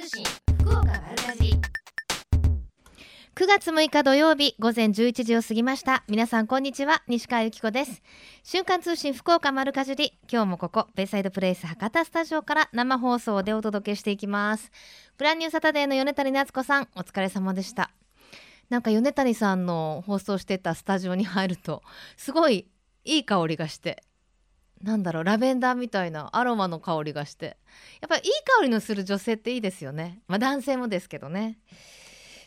通信福岡丸かじ9月6日土曜日午前11時を過ぎました。皆さんこんにちは。西川由紀子です。瞬間通信福岡丸かじり。今日もここベイサイドプレイス博多スタジオから生放送でお届けしていきます。プランニューサタデーの米谷夏子さんお疲れ様でした。なんか米谷さんの放送してたスタジオに入るとすごいいい香りがしてなんだろうラベンダーみたいなアロマの香りがして。やっぱりいい香りのする女性っていいですよね。まあ男性もですけどね。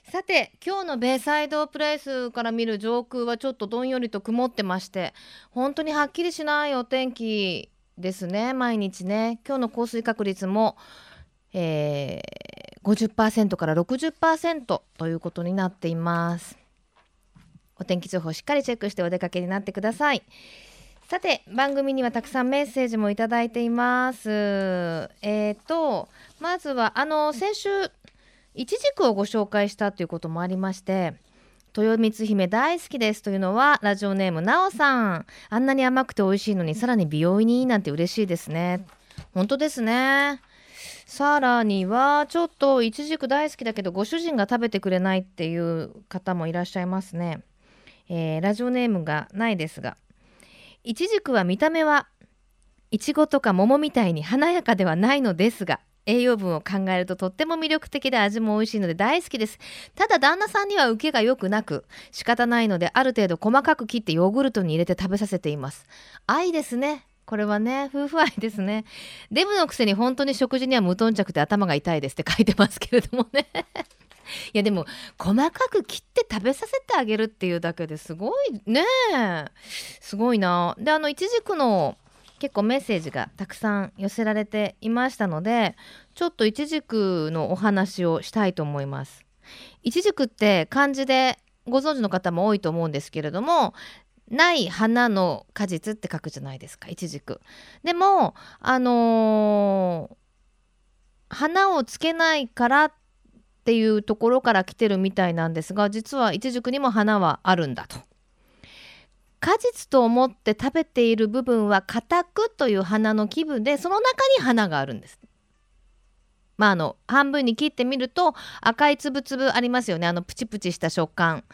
さて今日のベイサイドプレイスから見る上空はちょっとどんよりと曇ってまして本当にはっきりしないお天気ですね毎日ね。今日の降水確率も、えー、50%から60%ということになっています。お天気情報しっかりチェックしてお出かけになってください。さて番組にはたくさんメッセージもいただいています。えーとまずはあの先週いちじくをご紹介したということもありまして豊光姫大好きですというのはラジオネームなおさん。あんなに甘くて美味しいのにさらに美容院にいいなんて嬉しいですね。本当ですね。さらにはちょっといちじく大好きだけどご主人が食べてくれないっていう方もいらっしゃいますね、えー、ラジオネームがないですがいちじくは見た目はいちごとか桃みたいに華やかではないのですが栄養分を考えるととっても魅力的で味も美味しいので大好きです。ただ旦那さんには受けが良くなく仕方ないのである程度細かく切ってヨーグルトに入れて食べさせています。愛ですね。これはね夫婦愛ですね。デブのくせに本当に食事には無頓着で頭が痛いですって書いてますけれどもね。いやでも細かく切って食べさせてあげるっていうだけですごいねすごいなであのいちじくの結構メッセージがたくさん寄せられていましたのでちょっといちじくのお話をしたいと思います。いちじくって漢字でご存知の方も多いと思うんですけれどもない花の果実って書くじゃないですかいちじく。でもあのー、花をつけないからってっていうところから来てるみたいなんですが実はいちじくにも花はあるんだと。果実と思って食べている部分は硬くという花の気分でその中に花があるんです。まああの半分に切ってみると赤いつぶつぶありますよねあのプチプチした食感。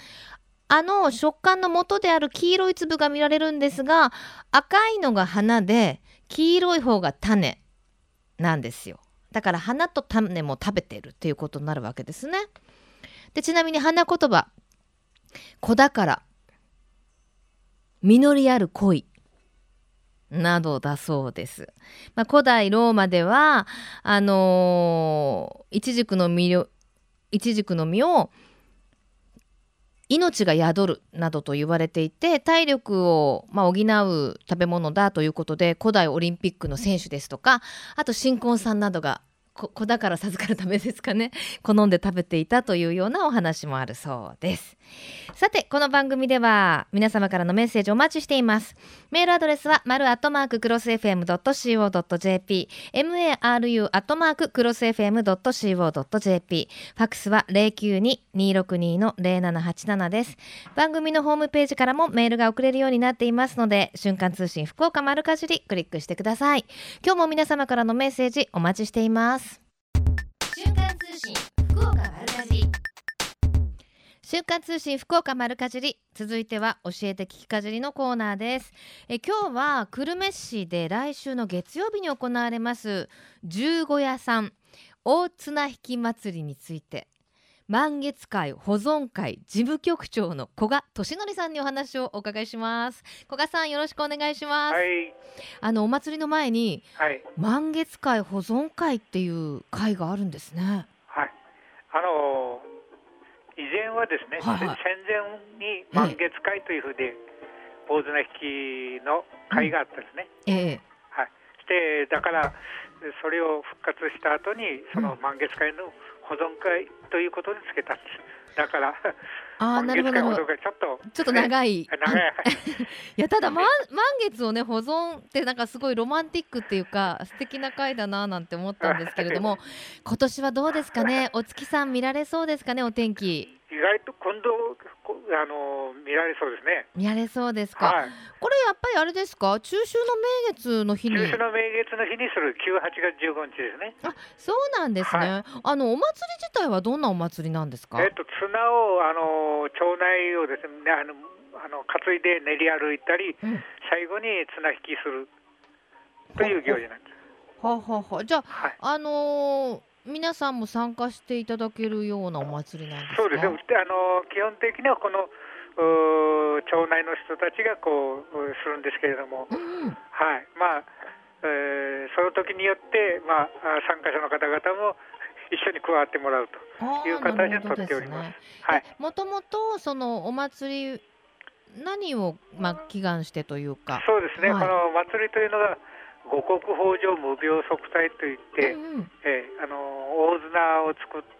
あの食感の元である黄色い粒が見られるんですが赤いのが花で黄色い方が種なんですよ。だから花と種も食べてるっていうことになるわけですね。でちなみに花言葉「子だから」実りある恋などだそうです。まあ、古代ローマではあのー、イチジクの実イチジクの実を命が宿るなどと言われていて体力を、ま、補う食べ物だということで古代オリンピックの選手ですとかあと新婚さんなどが子だから授かるためですかね 好んで食べていたというようなお話もあるそうです。さてこの番組では皆様からのメッセージお待ちしています。メールアドレスは丸アットマーククロス FM.co.jp maru アットマーククロス FM.co.jp ファックスは092-262-0787です。番組のホームページからもメールが送れるようになっていますので瞬間通信福岡丸かじりクリックしてください。今日も皆様からのメッセージお待ちしています。瞬間通信福岡丸かじり瞬間通信福岡丸かじり続いては教えて聞きかじりのコーナーです。え今日は久留米市で来週の月曜日に行われます十五夜さん大綱引き祭りについて。満月会保存会事務局長の古賀俊則さんにお話をお伺いします。古賀さんよろしくお願いします、はい、あのお祭りの前に、はい、満月会保存会っていう会があるんですね。はい、あの以前はですね、はいはい。戦前に満月会というふうで大綱引きの会があったんですね、ええ。はい、してだからそれを復活した後にその満月会の保存会ということにつけたんですだからあーなるほど。ちょっとちょっと長い、ね長い。いやただ満満月をね保存ってなんかすごいロマンティックっていうか素敵な回だななんて思ったんですけれども今年はどうですかね？お月さん見られそうですかね？お天気。意外と今度こあの見られそうですね。見られそうですか、はい。これやっぱりあれですか？中秋の名月の日に？中秋の名月の日にする9、8月15日ですね。あそうなんですね、あのお祭り自体はどんなお祭りなんですか、えっと綱をあの町内をですねあのあの担いで練り歩いたり、うん最後に綱引きするという行事なんです。はあはあはあじゃあはい。あのー皆さんも参加していただけるようなお祭りなんですか？そうですね。であの基本的にはこの町内の人たちがこううするんですけれども、うんうんはい。まあ、えーその時によってまああ参加者の方々も一緒に加わってもらうとあいう形で取ほどですっております。ねはい。もともとそのお祭り何をまあ祈願してというか？そうですね。はいこの祭りというのが五穀豊穣無病息災といって、うんうん。えーあの大綱を作って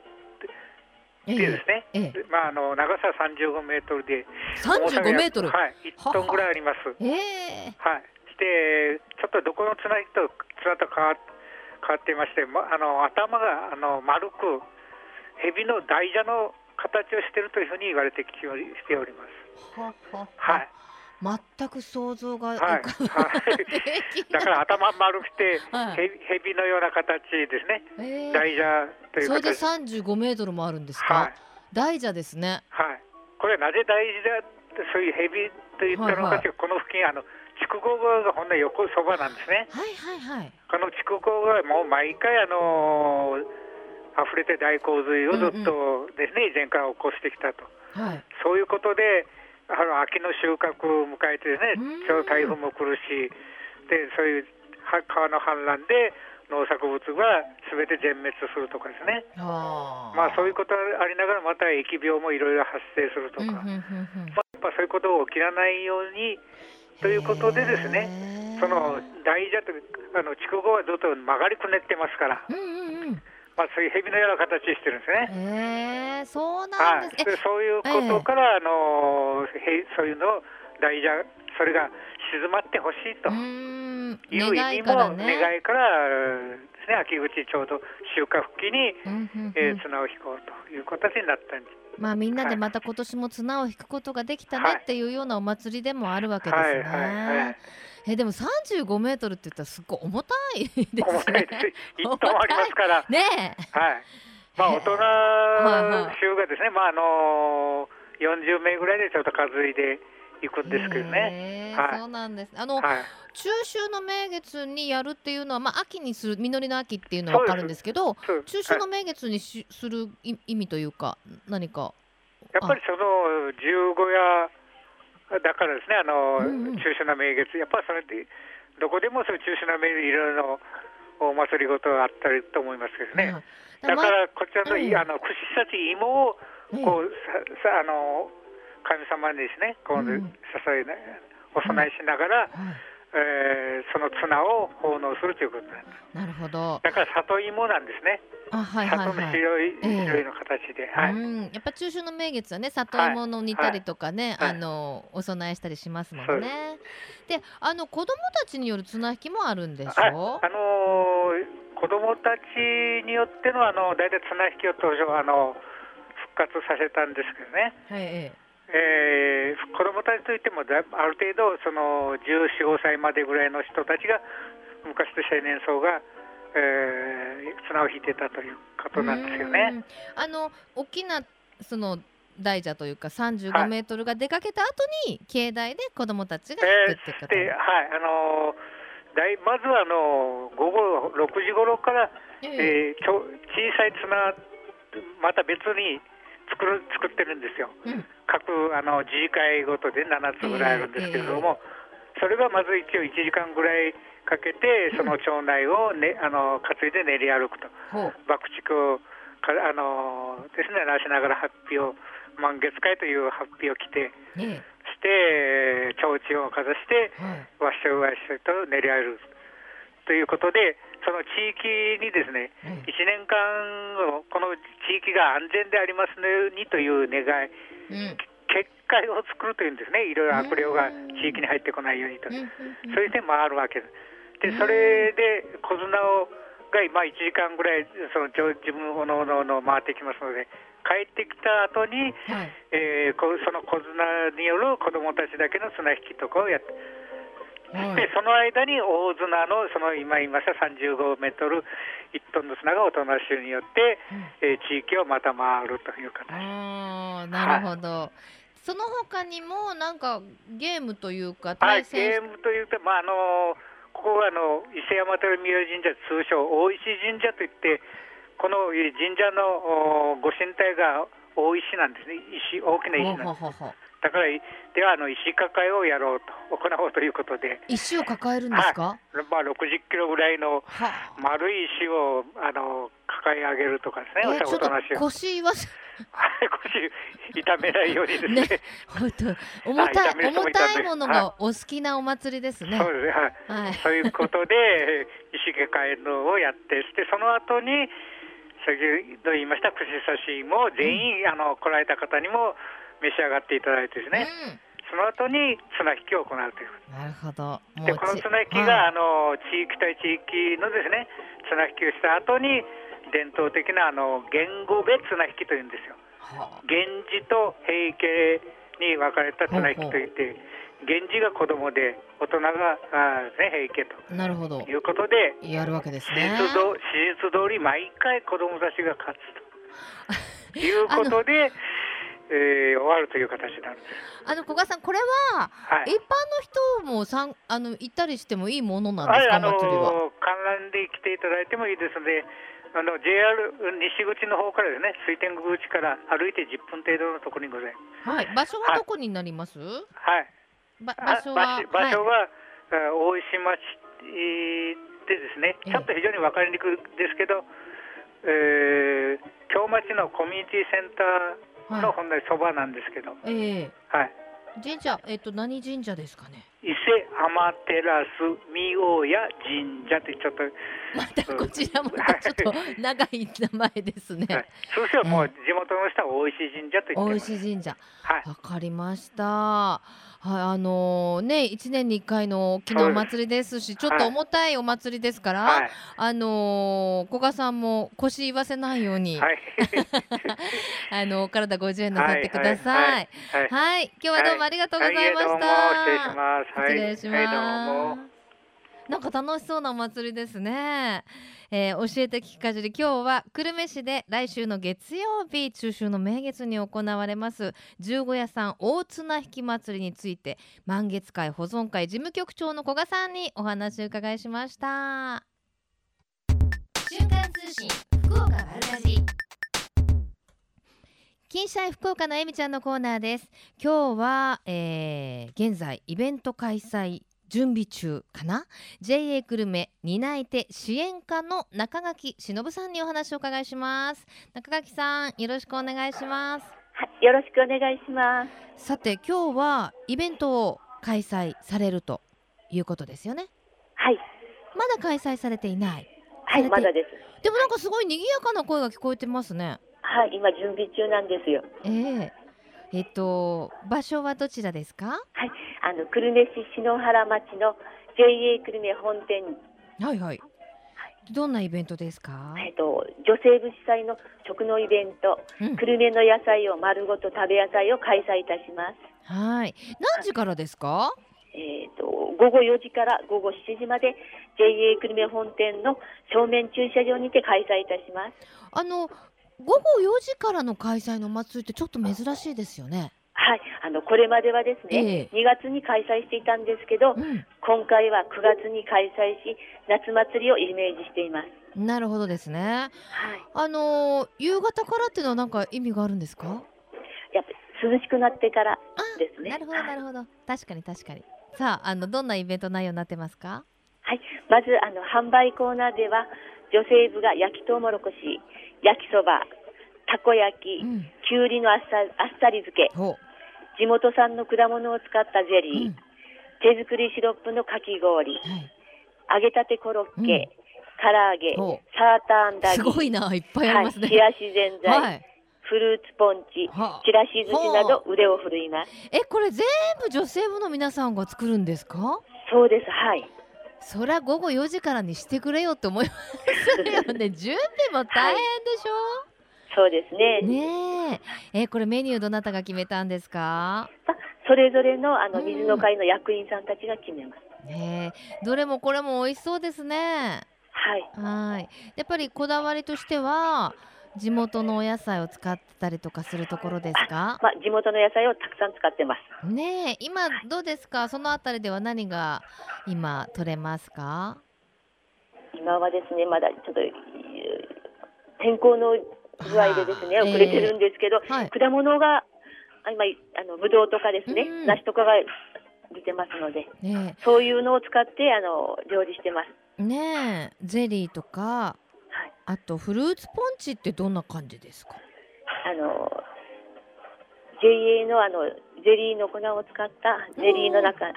えですね、ええ。でまあ、あの長さ35メートルで、35メートル、はい、1トンぐらいあります。ええ。はい、して、ちょっとどこの綱と綱と変わ変わっていまして、ま、あの頭があの丸く、蛇の大蛇の形をしているというふうに言われてきておりしております。はは。はい全く想像が浮はい。だから頭丸くて、はい。蛇蛇のような形ですね、ええ大蛇というそれで形。35メートルもあるんですか、はい。大蛇ですね。はい、これなぜ大事だってそういう蛇と言ったのかというと、この付近あの筑後川がほんの横そばなんですね。はいはいはい。この筑後川はもう毎回あの溢れて大洪水をずっとですね、以前から起こしてきたと。はい。そういうことであの秋の収穫を迎えてねうん、ちょうど台風も来るし、でそういうは川の氾濫で農作物が全て全滅するとかですね。はまあそういううことありながらまた疫病もいろいろ発生するとか。んうんうんうん。まあ、やっぱそういうことが起きらないようにということでですね、その大蛇とあの筑後はずっと曲がりくねってますから、うんうんうんまあ、そういう蛇のような形してるんですね。へえそうなはい、んです。でそういうことから、あのへそういうのを大蛇それが静まってほしいと。いう願い意味もからね。願いからですね秋口ちょうど収穫期に、うんうんうん。えー綱を引こうという形になったんです。まあみんなではい。また今年も綱を引くことができたはいねっていうようなお祭りでもあるわけですね。はいはいはいえでも35メートルって言ったらすっごい重たいです重たいね。です。一トンありますから。ねはい。まあ大人はい衆がですね、まああの40名ぐらいでちょっと数いでいくえ。んですけどね。はいそうなんです。あの、はい。中秋の名月にやるっていうのはまあ秋にする実りの秋っていうのはわかるんですけど、中秋の名月にし、するい意味というか何か。やっぱりその十五夜だからですね、あの、うんうん中秋の名月、やっぱりそれってどこでもそういう中秋の名月いろいろなお祭りごとがあったりと思いますけどね。はいだからこちらの、うんあの串刺し芋をええこうささあの神様にですね、こううん捧げなお供えしながら、はいえーその綱を奉納するということなんです。なるほど。だから里芋なんですね。あはいはいはい。白い、ええ。白いの形で、はい。うん、やっぱ中秋の名月はね里芋の煮たりとかね、はい。あのお供えしたりしますもんでね。であの子供たちによる綱引きもあるんでしはい、ょあのー子供たちによってのあの大体綱引きを当初あの復活させたんですけどね、はいええ。ー子供たちといってもだある程度その14、5歳までぐらいの人たちが昔と青年層が、えー綱を引いてたということなんですよね。うんあの大きなその大蛇というか35はいメートルが出かけた後に境内で子供たちがえ引くっていうー形、ではいあのーだいまずはあのー午後6時頃からええ。えーちょ小さい綱また別に作る作ってるんですよ。うん。各あの自治会ごとで7つぐらいあるんですけれども、それがまず一応1時間ぐらいかけてその町内を、ね、あの担いで練り歩くと。爆竹をかあのですね鳴らしながら発表満月会という発表を着てねして提灯をかざしてわっしょいわっしょいと練り歩くということでその地域にですねうん。1年間この地域が安全でありますようにという願いうん。結界を作るというんですね。いろいろ悪霊が地域に入ってこないようにと、そういう点もあるわけですでそれで小綱をが今1時間ぐらいその自自分おのおのの回ってきますので帰ってきた後に、はい。えーこその小綱による子どもたちだけの綱引きとかをやって、はい。でその間に大綱のその今言いました35メートル1トンの綱が大人衆によって、えー地域をまた回るという形。あーなるほど、その他にもなんかゲームというかはい、対戦ゲームというと、まああのここはあの伊勢山寺三好神社、通称大石神社といって、この神社のおご神体が大石なんですね、石大きな石なんです。だから、ではあの石抱えをやろうと、行おうということで、石を抱えるんですか、まあ、60キロぐらいのはあ。丸い石をあの抱え上げるとかですね、えーちょっとお話を。腰は い腰痛めないようにですね。ね本当重たい重いたいものがお好きなお祭りですね。そうですね、はいはい。そういうことで、石抱えるのをやって、してその後に、先ほど言いました串刺しも全員、あの来られた方にも召し上がっていただいてですね、その後に綱引きを行うという。うん、なるほど。もで、この綱引きが、はいあの地域対地域のですね、綱引きをした後に、伝統的なあの言語別綱引きというんですよ。は源氏と平家に分かれた綱引きといって、源氏が子供で、大人がね、平家と。あなるほどいうことで、やるわけです史ね。史実通り毎回子供たちが勝つと いうことで、えー終わるという形なんです。あの古賀さんこれははい一般の人もさんあの行ったりしてもいいものなんですか、はい、あの祭りは？観覧で来ていただいてもいいですので、あの JR 西口の方からですね、水天宮口から歩いて10分程度のところにございます。はい。場所はどこになります？はい。場所は？場所は大石町えーでですね、ええちょっと非常に分かりにくいですけど、えー京町のコミュニティセンターのは本来そばなんですけど、い。ええはい、神社えっ、と何神社ですかね？伊勢天照三大谷神社ってちょっと、またこちらもちょっと長い名前ですね。はい、通称もう地元の人は大石神社と言って大。石神社。はい、わかりました。はい、あのね、一年に一回の大きなお祭りですし、ちょっと重たいお祭りですから、はい、あのー古賀さんも腰言わせないように、はい、あの体ご自愛なさってください。はい、はい、今日はどうもありがとうございました。はい失礼します。はい、失礼します。なんか楽しそうなお祭りですね。えー教えて聞きかじり今日は久留米市で来週の月曜日中秋の名月に行われます十五夜さん大綱引き祭りについて満月会保存会事務局長の古賀さんにお話を伺いしました。瞬間通信福岡丸かじり金シャイ福岡のえみちゃんのコーナーです。今日は、えー現在イベント開催準備中かな？JA 久留米担い手支援課の中垣忍さんにお話をお伺いします。中垣さんよろしくお願いします。はい、よろしくお願いします。さて今日はイベントを開催されるということですよね。はい、まだ開催されていない。はい、まだです。でもなんかすごい賑やかな声が聞こえてますねはい、今準備中なんですよ。えええっと場所はどちらですか？はい、あの久留米市篠原町の JA 久留米本店、はいはい。どんなイベントですか？えっと女性物資祭の食のイベント、うん久留米の野菜を丸ごと食べ野菜を開催いたします。はい。何時からですか？えっと午後4時から午後7時まで JA 久留米本店の正面駐車場にて開催いたします。あの午後4時からの開催のお祭りってちょっと珍しいですよね。はい、あのこれまではですね、え2月に開催していたんですけど、うん。今回は9月に開催し夏祭りをイメージしています。なるほどですね。はい。あのー夕方からっていうのはなんか意味があるんですか？やっぱり涼しくなってからあですね。なるほどなるほど。確かに確かに。さああのどんなイベント内容になってますか？はい。まずあの販売コーナーでは女性部が焼きとうもろこし、焼きそば、たこ焼き、うん。きゅうりのあっさあっさり漬け、ほ地元産の果物を使ったゼう。うリー、ん。手作りシロップのかき氷、はい。揚げたてコロッケ、うん唐揚げ、ほサーターアンダギー、すごいな、いっぱいありますね。はい、冷やしぜんざい、はい。フルーツポンチ、はあちらし寿司など腕を振るいます。え、これ全部女性部の皆さんが作るんですか？そうです。はい。そりゃ午後4時からにしてくれよって思いますよね。準備も大変でしそうですね。ょ、ねえ。えこれメニューどなたが決めたんですか？まあそれぞれのあのうん。水の会の役員さんたちが決めます。ねえ。どれもこれも美味しそうですね。はい。はい。やっぱりこだわりとしては地元のお野菜を使ってたりとかするところですか？まあ地元の野菜をたくさん使ってます。ねえ今どうですか？そのあたりでは何が今取れますか？今はですねまだちょっとえー天候の具合でですねはあ遅れてるんですけど、はい果物があ今あのブドウとかですね、うん梨とかが出てますのでねそういうのを使ってあの料理してます。えねえゼリーとかはい。あとフルーツポンチってどんな感じですか？あの JA のあのゼリーの粉を使ったゼリーの中、はい、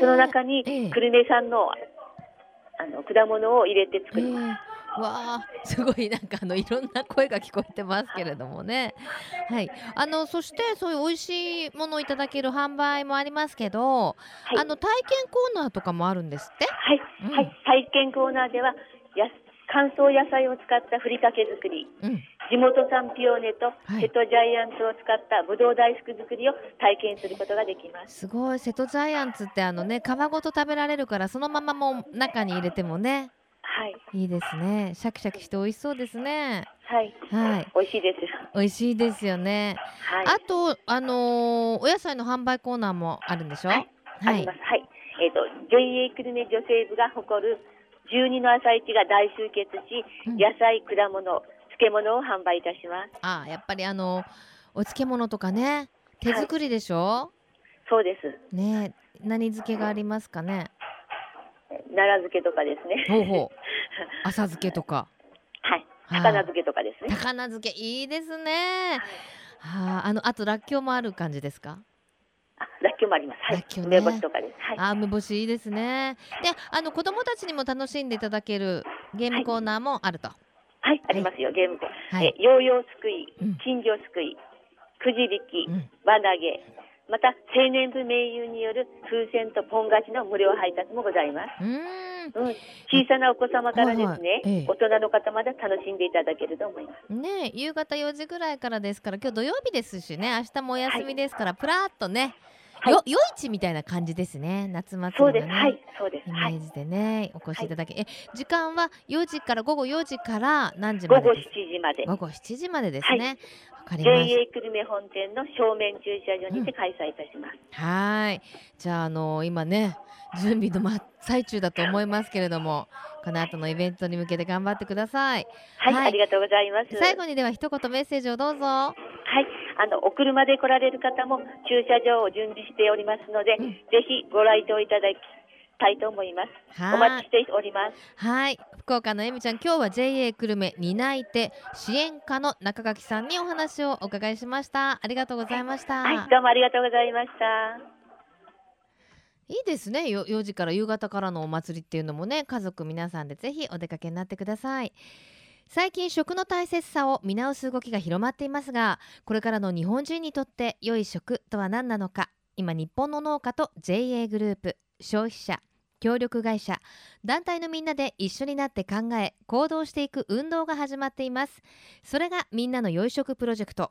その中にええ。久留米産のあの果物を入れて作ええります。わあすごいなんかあのいろんな声が聞こえてますけれどもね。はい。あのそしてそういう美味しいものをいただける販売もありますけど、はい。あの体験コーナーとかもあるんですって？はい、うん。はい、体験コーナーではや乾燥野菜を使ったふりかけ作り、うん。地元産ピオーネとはい。瀬戸ジャイアンツを使ったぶどう大福作りを体験することができます。すごい。瀬戸ジャイアンツってあのね皮ごと食べられるからそのままもう中に入れてもね。はい、いいですね。シャキシャキして美味しそうですね。はい、はい。美味しいです。美味しいですよね。はい、あとあのーお野菜の販売コーナーもあるんでしょ？はい。あります。はい、えっ、と JA 久留米女性部が誇る12の朝市が大集結し、うん。野菜、果物、漬物を販売いたします。あやっぱりあのお漬物とかね手作りでしょ、そうです。ね何漬けがありますかね？奈良漬けとかですね。ほうほう。浅漬けとか。はい、はい高菜漬けとかですね。高菜漬けいいですね。はああのあとらっきょうもある感じですか？もあります。はい。梅干しとかです。はい。あ梅干しいいですね。であの子供たちにも楽しんでいただけるゲームコーナーもあると。はい、ありますよ、ゲームコー。はい。えヨーヨーすくいうん、金魚すくい、くじ引き、うん。輪投げ、また青年部盟友による風船とポン菓子の無料配達もございます。うーん。うん、小さなお子様からですね、はいはいええ。大人の方まで楽しんでいただけると思います。ね夕方4時ぐらいからですから今日土曜日ですしね明日もお休みですから、プラーっとね、はいよ夜市みたいな感じですね夏祭そうです、りのねはい、そうです。イメはいー。ジでね、お越しいただけ、え時間は4時から午後4時から何時午後7までです時まで、午後7時までですね。わ、かり JA まし久留米本店の正面駐車場にて開催いたします。た。はーい。じゃああの今ね準備の真っ最中だと思いますけれども、この後のイベントに向けて頑張ってください。はい、はいありがとうございます。最後にでは一言メッセージをどうぞ。はい、あのお車で来られる方も駐車場を準備しておりますので、うん。ぜひご来場いただきたいと思います。おはい。待ちしております。はい。福岡のえみちゃん今日は JA 久留米担い手支援課の中垣さんにお話をお伺いしました。ありがとうございました、はい、どうもありがとうございました。いいですね。よ4時から夕方からのお祭りっていうのもね家族皆さんでぜひお出かけになってください最近食の大切さを見直す動きが広まっていますがこれからの日本人にとって良い食とは何なのか今日本の農家と JA グループ消費者協力会社団体のみんなで一緒になって考え行動していく運動が始まっています。それがみんなの良い食プロジェクト。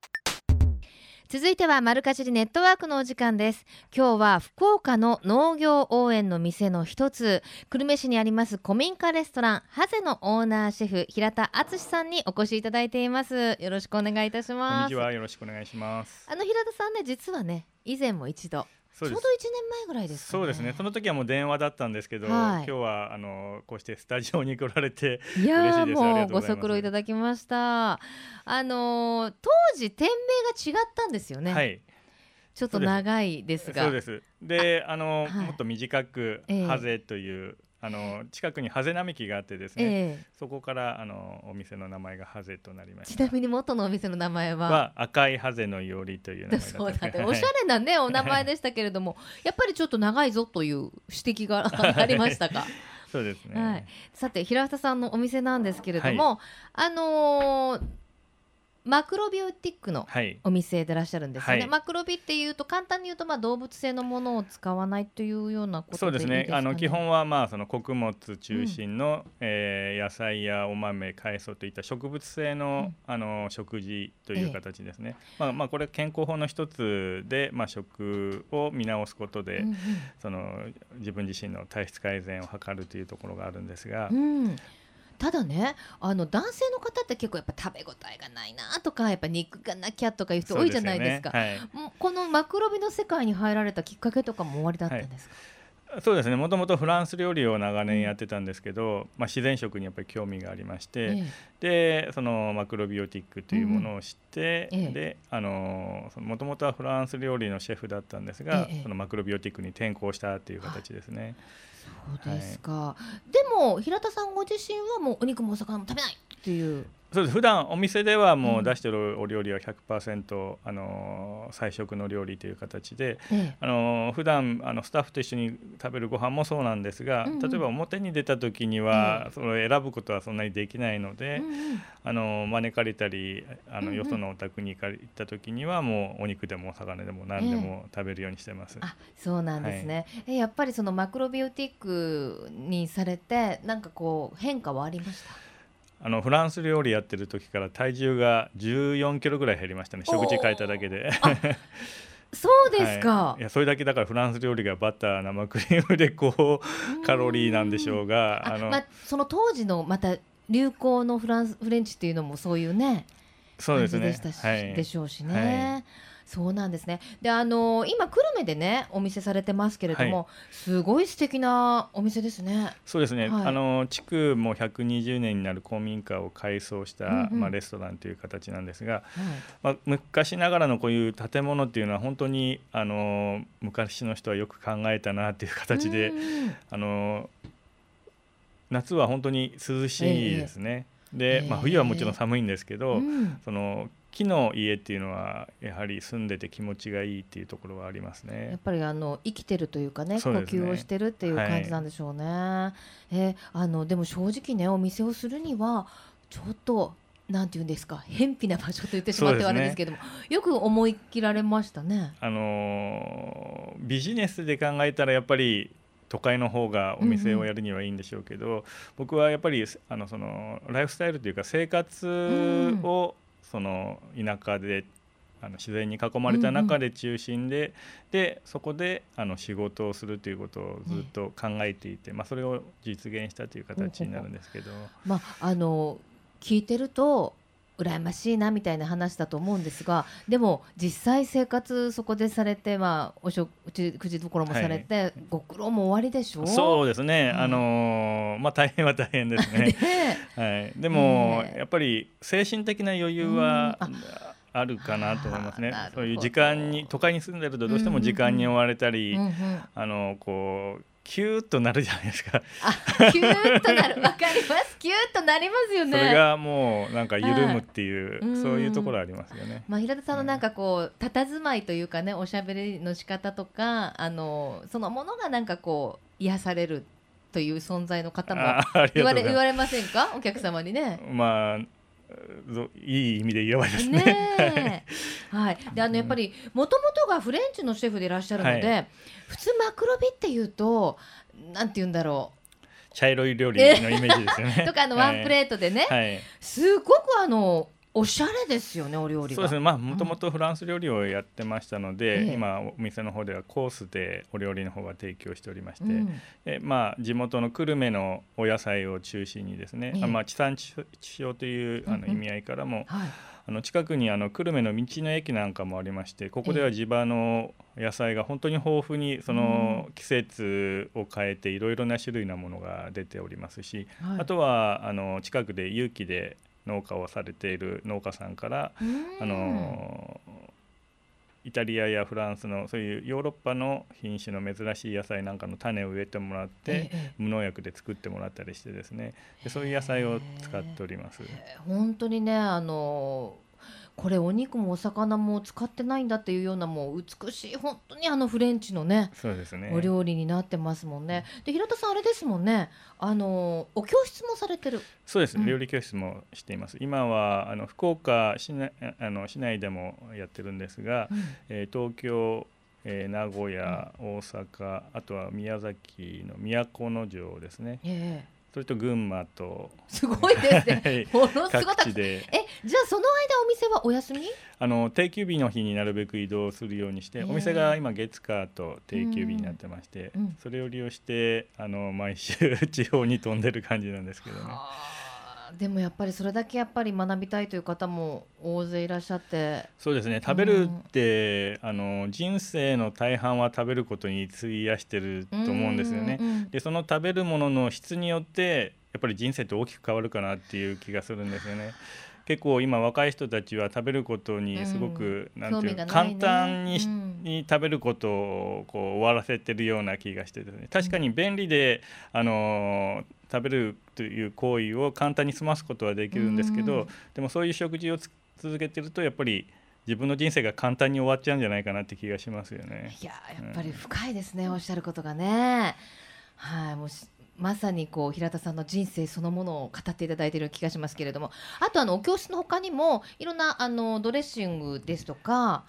続いてはマルカジリネットワークのお時間です。今日は福岡の農業応援の店の一つ。久留米市にあります古民家レストランハゼのオーナーシェフ平田敦さんにお越しいただいています。よろしくお願いいたしこんますにちは、よろしくお願いします。あの平田さんね実はね以前も一度ちょうどそうです1年前ぐらいですかね。そうですね。その時はもう電話だったんですけど、はい。今日はあのこうしてスタジオに来られて、いやー嬉しいです。ありもうご足労いただきました。あのー当時店名が違ったんですよね、はい、ちょっと長いですが。そうです。で、あの、はい。もっと短く、ええ。ハゼというあの近くにハゼ並木があってですね、ええそこからあのお店の名前がハゼとなりましちた。なみに元のお店の名前は？は赤いハゼのいおりという名前そうだ おしゃれなねお名前でしたけれども やっぱりちょっと長いぞという指摘がありましたか？そうですね。はい、さて平田さんのお店なんですけれども、あのーマクロビオティックのはい。お店でいらっしゃるんですよね、はい。マクロビっていうと簡単に言うとまあ動物性のものを使わないというようなことでそうですね。あの基本はまあその穀物中心の、えー野菜やお豆海藻といった植物性の,、あの食事という形ですね、まあまあこれ健康法の一つで、まあ、食を見直すことで、うんその自分自身の体質改善を図るというところがあるんですが、うんうんただねあの男性の方って結構やっぱ食べ応えがないなとかやっぱ肉がなきゃとかいう人多いじゃないですか。ね。もうこのマクロビの世界に入られたきっかけとかも終わりだったんですか、はい、そうですね。もともとフランス料理を長年やってたんですけど、まあ、自然食にやっぱり興味がありまして、えでそのマクロビオティックというものを知って、うん。ええ。であのもともとはフランス料理のシェフだったんですが、ええ。そのマクロビオティックに転向したという形ですね。そうですか、でも平田さんご自身はもうお肉もお魚も食べないっていうそうです。普段お店ではもう出してるお料理は100%、あの菜食の料理という形で、えあの普段あのスタッフと一緒に食べるご飯もそうなんですが、例えば表に出た時には、それを選ぶことはそんなにできないので、あの招かれたりあの、よそのお宅に行かれ行った時にはもうお肉でもお魚でも何でも食べるようにしてます。あそうなんですね、えやっぱりそのマクロビオティックにされてなんかこう変化はありました？あのフランス料理やってる時から体重が14キロぐらい減りましたね。食事変えただけで。そうですか、はい。いやそれだけだからフランス料理がバター生クリームでこうカロリーなんでしょうがあの、あまあ、その当時のまた流行のフランスフレンチっていうのもそういうねそうですね。感じでしはい。でしょうしね、そうなんですね。であの今久留米でねお店されてますけれども、はすごい素敵なお店ですね。そうですね、はい。あの地区も120年になる公民館を改装した、うんうん。まあ、レストランという形なんですが、はい。まあ、昔ながらのこういう建物っていうのは本当にあの昔の人はよく考えたなっていう形で、うんあの夏は本当に涼しいですね。で、まあ、ええ冬はもちろん寒いんですけど、うん。その木の家っていうのはやはり住んでて気持ちがいいっていうところはありますやねっ。ぱりあの生きてるというかねね吸をしてるっていう感じなんでしょうね。えーあのでも正直ねお店をするにはちょっとなんていうんですか偏僻な場所と言ってしまってはあれですけども、よく思い切られましたね。あのービジネスで考えたらやっぱり都会の方がお店をやるにはいいんでしょうけど、僕はやっぱりあのそのライフスタイルというか生活をその田舎であの自然に囲まれた中で中心で、でそこであの仕事をするということをずっと考えていて、まあ、それを実現したという形になるんですけど。まああの聞いてると羨ましいなみたいな話だと思うんですがでも実際生活そこでされて、まあ、お食事どころもされて、ご苦労も終わりでしょ？そうですね、うん。あのーまあ大変は大変ですね。ね。はい、でも、やっぱり精神的な余裕はうん。あ。るかなと思いますね。そういう時間に都会に住んでるとどうしても時間に追われたり、あのこうキューッとなるじゃないですか、あキューッとなる。わかります。キューッとなりますよね。それがもうなんか緩むっていう、はい。そういうところありますよね。まあ、平田さんのなんかこう佇まいというかねおしゃべりの仕方とかあのそのものがなんかこう癒されるという存在の方も言われ言われませんか？お客様にね。まあぞいい意味で言えばですね。ねえ。はい、であのやっぱりもともとがフレンチのシェフでいらっしゃるので、は普通マクロビっていうとなんて言うんだろ茶色い料理のイメージですよね。う とかあのワンプレートでね、はい、はい。すごくあのおしゃれですよねお料理が。そうですね。まあもともとフランス料理をやってましたので、ええ。今お店の方ではコースでお料理の方が提供しておりまして、うん。えまあ地元の久留米のお野菜を中心にですね、ええ。あまあ地産地消というあうんうん。の意味合いからも、はい。あの近くにあの久留米の道の駅なんかもありましてここでは地場の野菜が本当に豊富にその季節を変えていろいろな種類のものが出ておりますし、はい。あとはあの近くで有機で農家をされている農家さんから、うん。あのイタリアやフランスのそういうヨーロッパの品種の珍しい野菜なんかの種を植えてもらって、ええ無農薬で作ってもらったりしてですね。でそういう野菜を使っております。本当にねあのこれお肉もお魚も使ってないんだっていうようなもう美しい本当にあのフレンチのねそうですね。お料理になってますもんね。で平田さんあれですもんね。あのお教室もされてる。そうです、うん。料理教室もしています。今はあの福岡市内あの市内でもやってるんですが、えー東京、えー名古屋、大阪あとは宮崎の都城ですね。ええそれと群馬とすごいですね。はいものすごかった。各地でえじゃあその間お店はお休み？あの定休日の日になるべく移動するようにして、お店が今月火と定休日になってまして、うんうんそれを利用してあの毎週 地方に飛んでる感じなんですけどね。はあでもやっぱりそれだけやっぱり学びたいという方も大勢いらっしゃって。そうですね食べるって、あの人生の大半は食べることに費やしてると思うんですよね。うんうんでその食べるものの質によってやっぱり人生って大きく変わるかなっていう気がするんですよね。結構今若い人たちは食べることにすごく、うんなんていうね。簡単にし、うん。に食べることをこう終わらせてるような気がしてですね。確かに便利で、あのー食べるという行為を簡単に済ますことはできるんですけど、うん。でもそういう食事をつ続けてるとやっぱり自分の人生が簡単に終わっちゃうんじゃないかなって気がしますよね。いややっぱり深いですね、おっしゃることがね。はい、もまさにこう平田さんの人生そのものを語っていただいている気がしますけれども、あとあのお教室の他にもいろんなあのドレッシングですとか。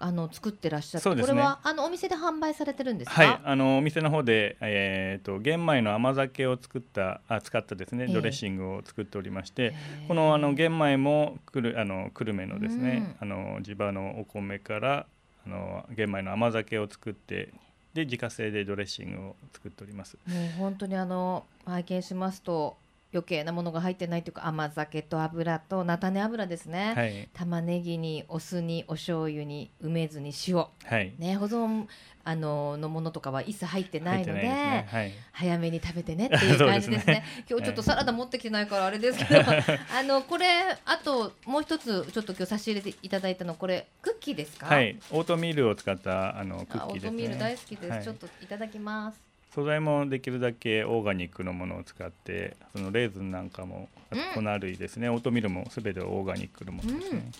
あの作ってらっしゃって、ねこれはあのお店で販売されてるんですか？はい、あのお店の方で、えー、と玄米の甘酒を作ったあ使ったですね、ええドレッシングを作っておりまして、へーこのあの玄米もくるあの久留米のですね、あの地場のお米からあの玄米の甘酒を作ってで自家製でドレッシングを作っております。もう本当にあの拝見しますと余計なものが入ってないというか甘酒と油と菜種油ですね。はい、玉ねぎにお酢にお醤油に梅酢に塩。はい、ね保存あののものとかは一切入ってないのでね。はい。早めに食べてねっていう 感じですね。今日ちょっとサラダ持ってきてないからあれですけど あのこれあともう一つちょっと今日差し入れていただいたのこれクッキーですか？はい、オートミールを使ったあのクッキーですね。トミール大好きです、はい。ちょっといただきます素材もできるだけオーガニックのものを使ってそのレーズンなんかも粉類ですね、オートミールもすべてオーガニックのものですね、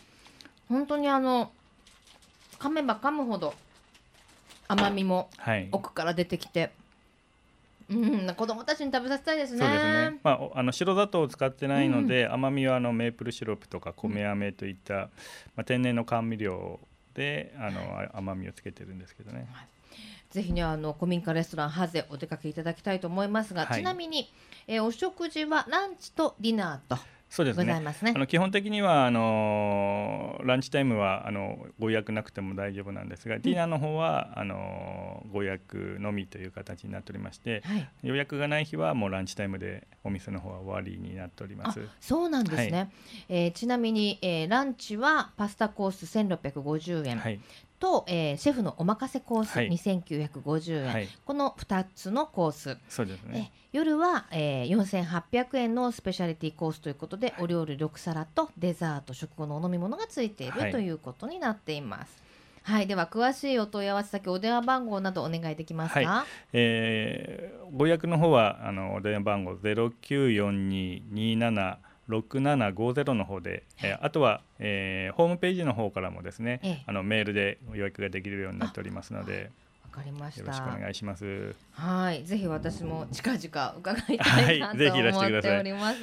本当にあの噛めば噛むほど甘みもはい。奥から出てきて。うん。子供たちに食べさせたいですね。そうですね、まあお、あの白砂糖を使ってないので、甘みはあのメープルシロップとか米飴といった、まあ、天然の甘味料であのあ甘みをつけてるんですけどね。ぜひねあの古民家レストランハゼお出かけいただきたいと思いますが、はい。ちなみに、えーお食事はランチとディナーと。ごそうですね。すね。あの基本的にはあのランチタイムはあのご予約なくても大丈夫なんですが、ディナーの方はあのご予約のみという形になっておりまして、はい。予約がない日はもうランチタイムでお店の方は終わりになっておりまあす。そうなんですね、はえーちなみに、えーランチはパスタコース1650円。はい、と、えーシェフのお任せコースはい。2950円、はい、この2つのコース。そうですえね。夜は、えー、4800円のスペシャリティコースということで、お料理6皿とデザート食後のお飲み物がついている、はいということになっています。はい、では詳しいお問い合わせ先お電話番号などお願いできますか？はえーご予約の方はあのお電話番号ゼロ九四二二七六七五ゼロの方で、えーあとは、えーホームページの方からもですね、ええあのメールで予約ができるようになっておりますので、わかりましよろしくおた。願いします。はい、ぜひ私も近々伺いたいなと思っております。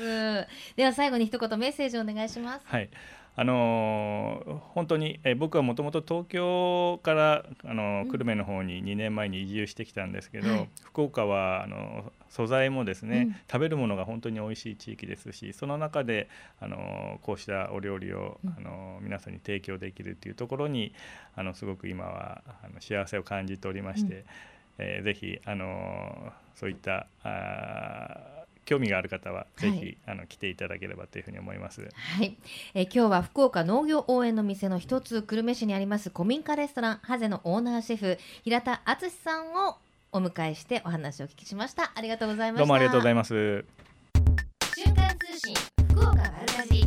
では最後に一言メッセージをお願いします。はい。あのー本当に、えー僕はもともと東京から、あの久留米の方に2年前に移住してきたんですけど、はい。福岡はあの素材もですね、うん。食べるものが本当に美味しい地域ですしその中で、あのーこうしたお料理を、うん。あのー皆さんに提供できるっていうところにあのすごく今はあの幸せを感じておりまして、うん。えーぜひ、あのーそういったあー興味がある方はぜひ、はい。あの来ていただければというふうに思います。はい、えー今日は福岡農業応援の店の一つ久留米市にあります古民家レストランハゼのオーナーシェフ平田敦さんをお迎えしてお話をお聞きしました。ありがとうございました。どうもありがとうございまます。瞬間通信福岡丸かじ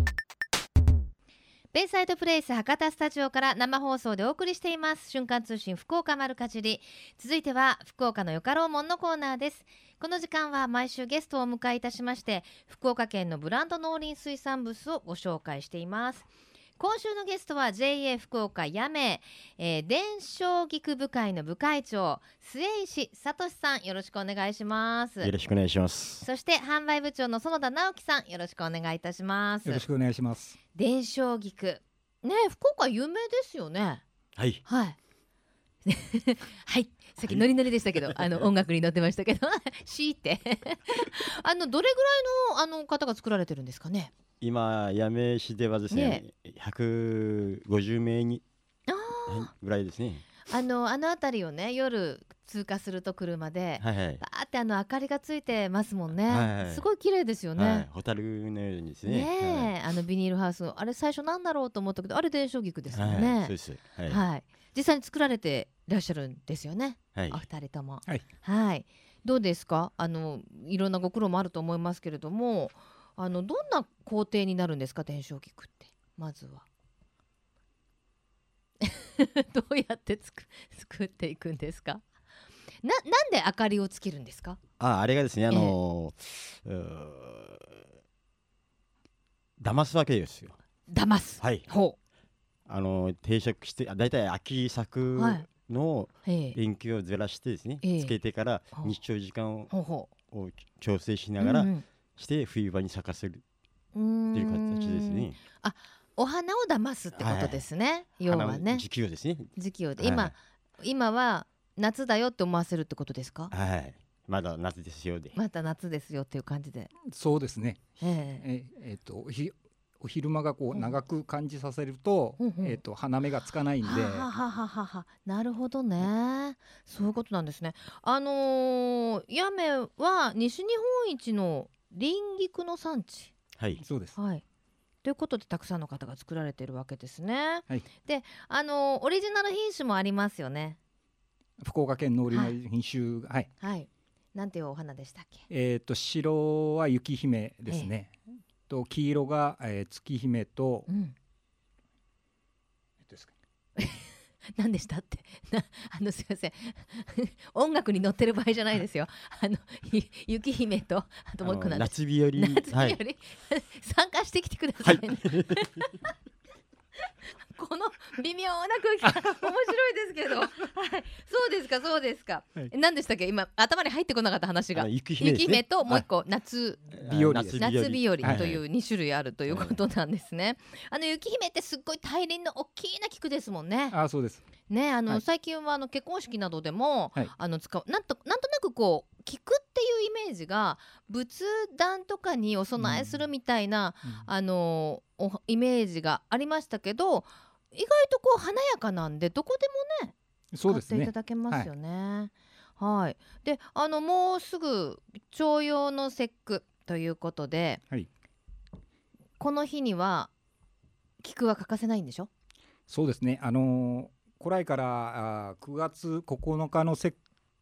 ベイサイドプレイス博多スタジオから生放送でお送りしています。瞬間通信福岡丸かじり。続いては福岡のよかろうもんのコーナーですこの時間は毎週ゲストをお迎えいたしまして福岡県のブランド農林水産物をご紹介しています。今週のゲストは JA 福岡やめ、えー、伝承菊部会の部会長末石聡さん。よろしくお願いします。よろしくお願いします。そして販売部長の園田直樹さん。よろしくお願いいたします。よろしくお願いします。伝承菊。ね福岡有名ですよね。はい。はい。は いさっきノリノリでしたけど、あの 音楽に乗ってましたけど しーって。あのどれぐらいのあの方が作られてるんですかね？今八女市ではですね、150名にあはいぐらいですね。あのあの辺りをね夜通過すると車で、はいはい。バーってあの明かりがついてますもんね、はいはい。すごい綺麗ですよね、はい、ホタルのようにですね。ねえ、あのビニールハウスあれ最初なんだろうと思ったけどあれ伝承菊ですはい、よね、はい、そうです。はい。はい、実際に作られていらっしゃるんですよね、はいお二人とも。はい、はい。どうですか？あのいろんなご苦労もあると思いますけれどもあのどんな工程になるんですか？伝承菊って。まずは。どうやってつく作っていくんですか？ななんで明かりをつけるんですか？あ、あれがですね、あのー、騙すわけですよ。騙す、はい。ほあのー定食して、あだいたい秋作はいのうええ。連休をずらしてですね、ええ。つけてから日照時間をほうほを調整しうながらうんして冬場に咲かせるうんっていう形ですね。お花を騙すってことですね、要は花ねの時期をですね。時期をで。はい。今、今は夏だよって思わせるってことですか？はい。まだ夏ですよで。また夏ですよっていう感じで、そうですね。ええ。ええっとおひお昼間がこう長く感じさせると、うんうん。えっと花芽がつかないんで、はははははは。なるほどね。そういうことなんですね。あのー、八女は西日本一の林菊の産地。はい。そうです。はい。ということでたくさんの方が作られてるわけですね、はい。であのーオリジナル品種もありますよね。福岡県農林の品種が、はい。はい。なんていうお花でしたっけ？えっと白は雪姫ですね。と黄色が、えー、月姫と、うん。えっとですか？何でしたって？な あのすいません。音楽に乗ってる場合じゃないですよ。あのゆ雪姫とあともう一個なんです。夏日和。夏はいよ。り、参加してきてくださいね、この微妙な空気。が 面白いですけど、はい、そうですかそうですか、はい。何でしたっけ？今頭に入ってこなかった話が。雪姫ね。雪姫ともう一個夏。日和夏日和はい。という2種類あるということなんですね。あの雪姫ってすっごい大輪の大きな菊ですもんね。あ、そうです。ねあの、はい。最近はあの結婚式などでも、はい。あの使うなんとなんとなくこう菊っていうイメージが仏壇とかにお供えするみたいな、あのおイメージがありましたけど意外とこう華やかなんでどこでもそうですね。買っていた。だけますよね。はい、であのもうすぐ重陽の節句ということで、はい。この日には菊は欠かせないんでしょ？そうですね。あのー古来からあー9月9日の節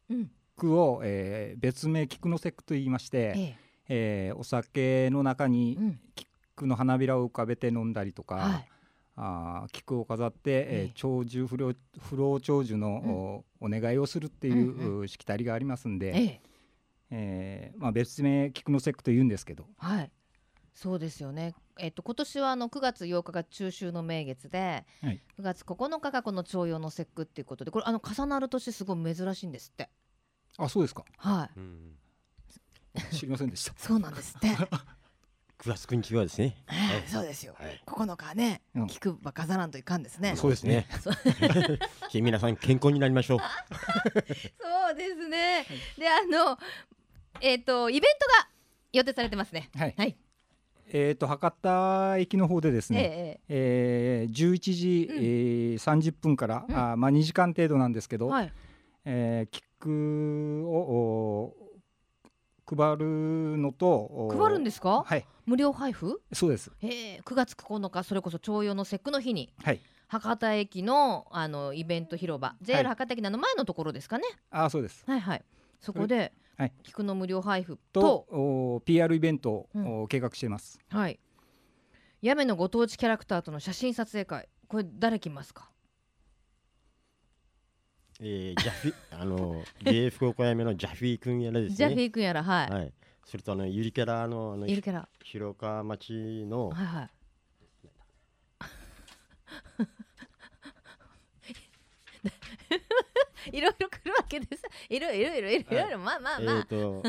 うん。句を、えー別名菊の節句と言いまして、ええ。えーお酒の中にうん。菊の花びらを浮かべて飲んだりとか、はいあー菊を飾って、ええー長寿不老不老長寿の、おお願いをするっていう、うんうしきたりがありますんで、えええーまあ、別名菊の節句と言うんですけど、はいそうですよね。えっと今年はあの9月8日が中秋の名月で、はい9月9日がこの重陽の節句っていうことでこれあの重なる年すごい珍しいんですって。あそうですかはい。うん知りませんでした。そうなんですって。9月9日はですね。ええそうですよ。はい。9日はね、うん菊ば飾らんといかんですね。そうですね。皆さん健康になりましょう。そうですね。であのえっ、とイベントが予定されてますね。はい。はい。えっ、と博多駅の方でですええね、ええー、11時、うんえー、30分から、うんあーまあ2時間程度なんですけど、えはい。えー、菊をお配るのとお配るんですか？はい。無料配布？そうです。ええ9月9日それこそ重陽の節句の日にはい。博多駅のあのイベント広場。JR 博多駅の前のところですかね？あーそうです。はいはい。そこで、はい。菊の無料配布ととお PR イベントを、計画しています。はい。八女のご当地キャラクターとの写真撮影会。これ誰来ますか？えー、ジャフィ あの JA 福岡やめのジャフィー君やらですね。ジャフィー君やらはい、はい。それとあのゆりキャラのあのいるキャラ。広川町のはいはい。いろいろ来るわけです。いろいろいろいろいろいろ、はい。まあまあえまあ。ー、と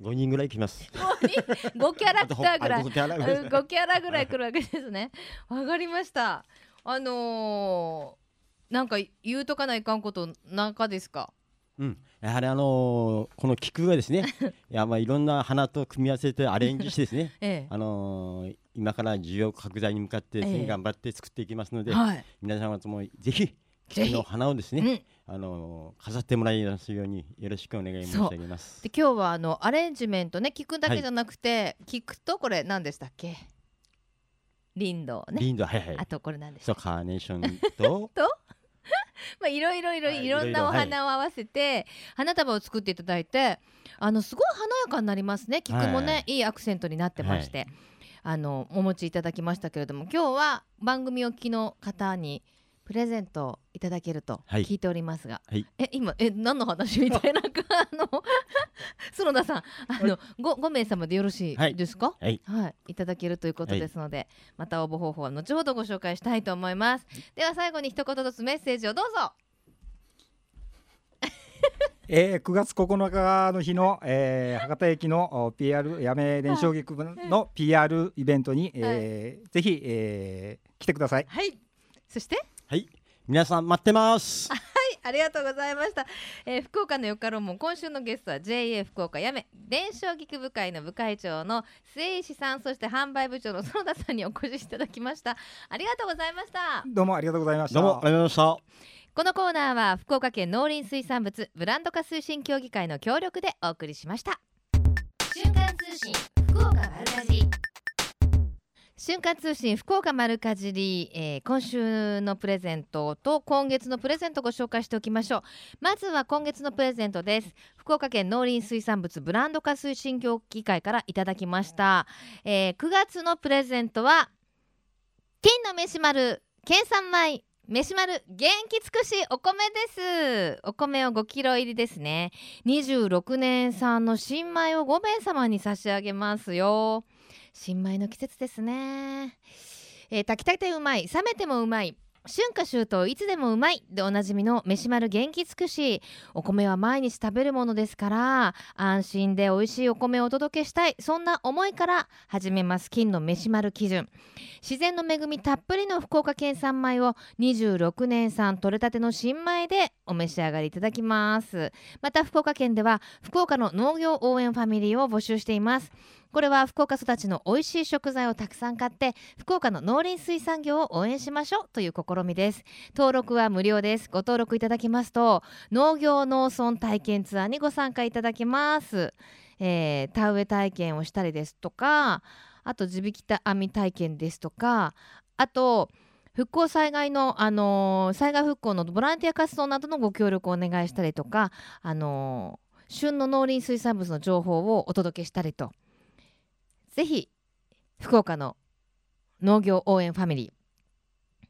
5人ぐらい来ます。5キャラクターぐらい。あと5キャラぐらい。うん5キャラぐらい来るわけですね。わかりました。あのー、なんか言うとかないかんことなんかですか？うん、やはりあのーこの菊がですね。いやまあいろんな花と組み合わせてアレンジしてですね。ええ。あのー今から需要拡大に向かってですね、ええ頑張って作っていきますので、はい。皆様ともぜひ菊の花をですね、うん。あのー飾ってもらいますようによろしくお願い申し上げます。で今日はあのアレンジメントね聞くだけじゃなくて、聞くとこれ何でしたっけ？リンドウね。リンドはいはい。あ。とこれ何でしたそうカーネーションと？まあいろいろいろはいいろんなお花を合わせて花束を作っていただいてあのすごい華やかになりますね。菊もね、はいい、いアクセントになってまして、あのお持ちいただきましたけれども今日は番組お聞きの方にプレゼントをいただけるとはい。聞いておりますが、はい。え今え何の話みたいな あの園田さんあの、ご5名様でよろしいですか？はい。はい、いただけるということですので、また応募方法は後ほどご紹介したいと思います。では最後に一言ずつメッセージをどうぞ。えー、9月9日の日の、えー、博多駅のお PR やめ伝承劇の PR イベントに、えーぜひ、えー来てください。はい。そして、はい皆さん待ってます。はい、ありがとうございました。えー福岡のよかろうもん今週のゲストは JA 福岡やめ伝承劇部会の部会長の末石さん、そして販売部長の園田さんにお越しいただきました。ありがとうございました。どうもありがとうございました。どうもありがとうございました。このコーナーは福岡県農林水産物ブランド化推進協議会の協力でお送りしました。瞬間通信福岡丸かじり瞬間通信福岡丸かじり、えー今週のプレゼントと今月のプレゼントをご紹介しておきましょう。まずは今月のプレゼントです。福岡県農林水産物ブランド化推進協議会からいただきました、えー9月のプレゼントは金の飯丸県産米飯丸元気尽くしお米です。お米を5キロ入りですね。26年産の新米を5名様に差し上げますよ。新米の季節ですね、えー炊きたてうまい冷めてもうまい春夏秋冬いつでもうまいでおなじみの飯丸元気尽くしお米は毎日食べるものですから安心で美味しいお米をお届けしたいそんな思いから始めます金の飯丸基準。自然の恵みたっぷりの福岡県産米を26年産取れたての新米でお召し上がりいただきます。また福岡県では福岡の農業応援ファミリーを募集しています。これは福岡育ちの美味しい食材をたくさん買って福岡の農林水産業を応援しましょうという試みです。登録は無料です。ご登録いただきますと農業農村体験ツアーにご参加いただけます、えー田植え体験をしたりですとかあと地引き編み体験ですとかあと復興災害の、あのー災害復興のボランティア活動などのご協力をお願いしたりとか、あのー旬の農林水産物の情報をお届けしたりとぜひ福岡の農業応援ファミリー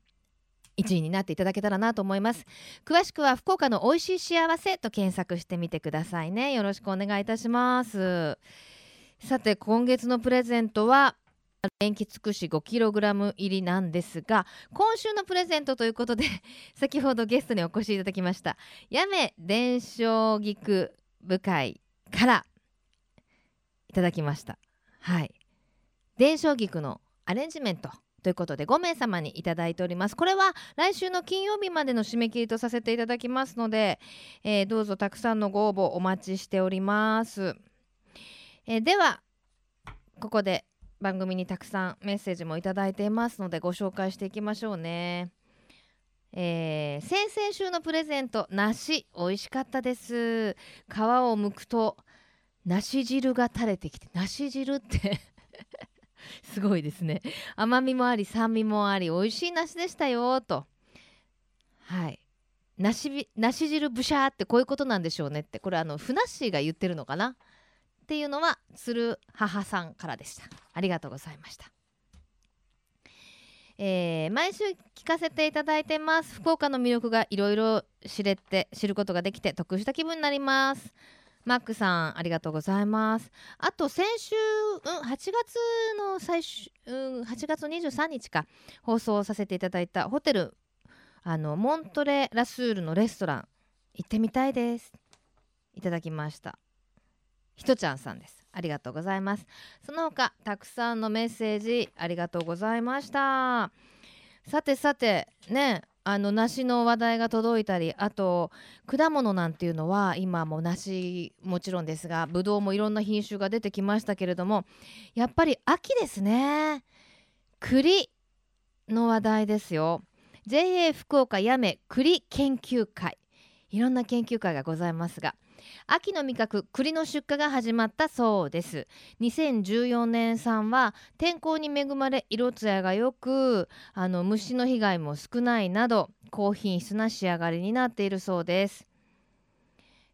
一位になっていただけたらなと思います。詳しくは福岡の美味しい幸せと検索してみてくださいね。よろしくお願いいたします。さて今月のプレゼントは元気尽くし 5kg 入りなんですが今週のプレゼントということで 先ほどゲストにお越しいただきましたやめ伝承菊部会からいただきました。はい。伝承菊のアレンジメントということで5名様にいただいております。これは来週の金曜日までの締め切りとさせていただきますので、えーどうぞたくさんのご応募お待ちしております、えーではここで番組にたくさんメッセージもいただいていますのでご紹介していきましょうね。えー先々週のプレゼント梨美味しかったです。皮を剥くと梨汁が垂れてきて梨汁って すごいですね。甘みもあり酸味もあり美味しい梨でしたよと。はい。梨梨汁ブシャーってこういうことなんでしょうねって。これあのふなっしーが言ってるのかな？っていうのは鶴母さんからでした。ありがとうございました。えー毎週聞かせていただいてます。福岡の魅力がいろいろ知れて知ることができて得した気分になります。マックさんありがとうございます。あと先週、うん、8月の最終、うん、8月23日か放送させていただいたホテルあのモントレラスールのレストラン行ってみたいです。いただきました。ひとちゃんさんです。ありがとうございます。その他たくさんのメッセージありがとうございました。さてさてねあの梨の話題が届いたりあと果物なんていうのは今も梨もちろんですがぶどうもいろんな品種が出てきましたけれどもやっぱり秋ですね。栗の話題ですよ。JA 福岡やめ栗研究会。いろんな研究会がございますが秋の味覚栗の出荷が始まったそうです。2014年産は天候に恵まれ色艶が良くあの虫の被害も少ないなど高品質な仕上がりになっているそうです。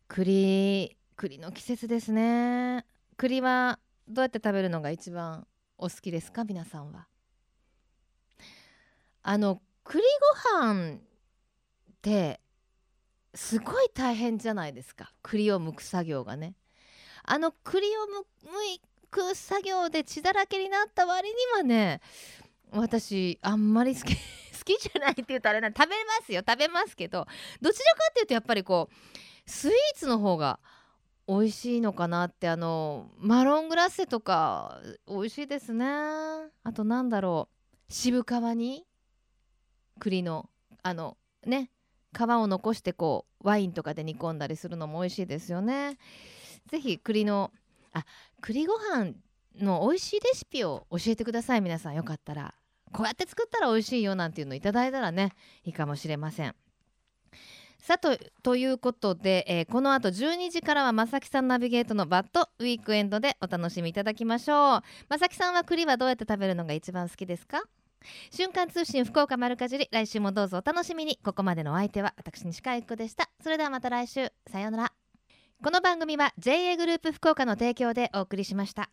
栗栗の季節ですね。栗はどうやって食べるのが一番お好きですか皆さんは？あの栗ご飯ってすごい大変じゃないですか。栗を剥く作業がね。あの栗を剥く作業で血だらけになった割にはね私あんまり好き 好きじゃないって言うとあれな食べますよ。食べますけどどちらかっていうとやっぱりこうスイーツの方が美味しいのかなってあのマロングラッセとか美味しいですね。あとなんだろう渋皮に栗のあのね皮を残してこうワインとかで煮込んだりするのも美味しいですよね。ぜひ栗のあ栗ご飯の美味しいレシピを教えてください皆さん。よかったら。こうやって作ったら美味しいよなんていうのいただいたらねいいかもしれません。さあとということで、えーこの後12時からはまさきさんナビゲートのバッドウィークエンドでお楽しみいただきましょう。まさきさんは栗はどうやって食べるのが一番好きですか？瞬間通信福岡丸かじり来週もどうぞお楽しみに。ここまでのお相手は私西川由紀子でした。それではまた来週。さようなら。この番組は JA グループ福岡の提供でお送りしました。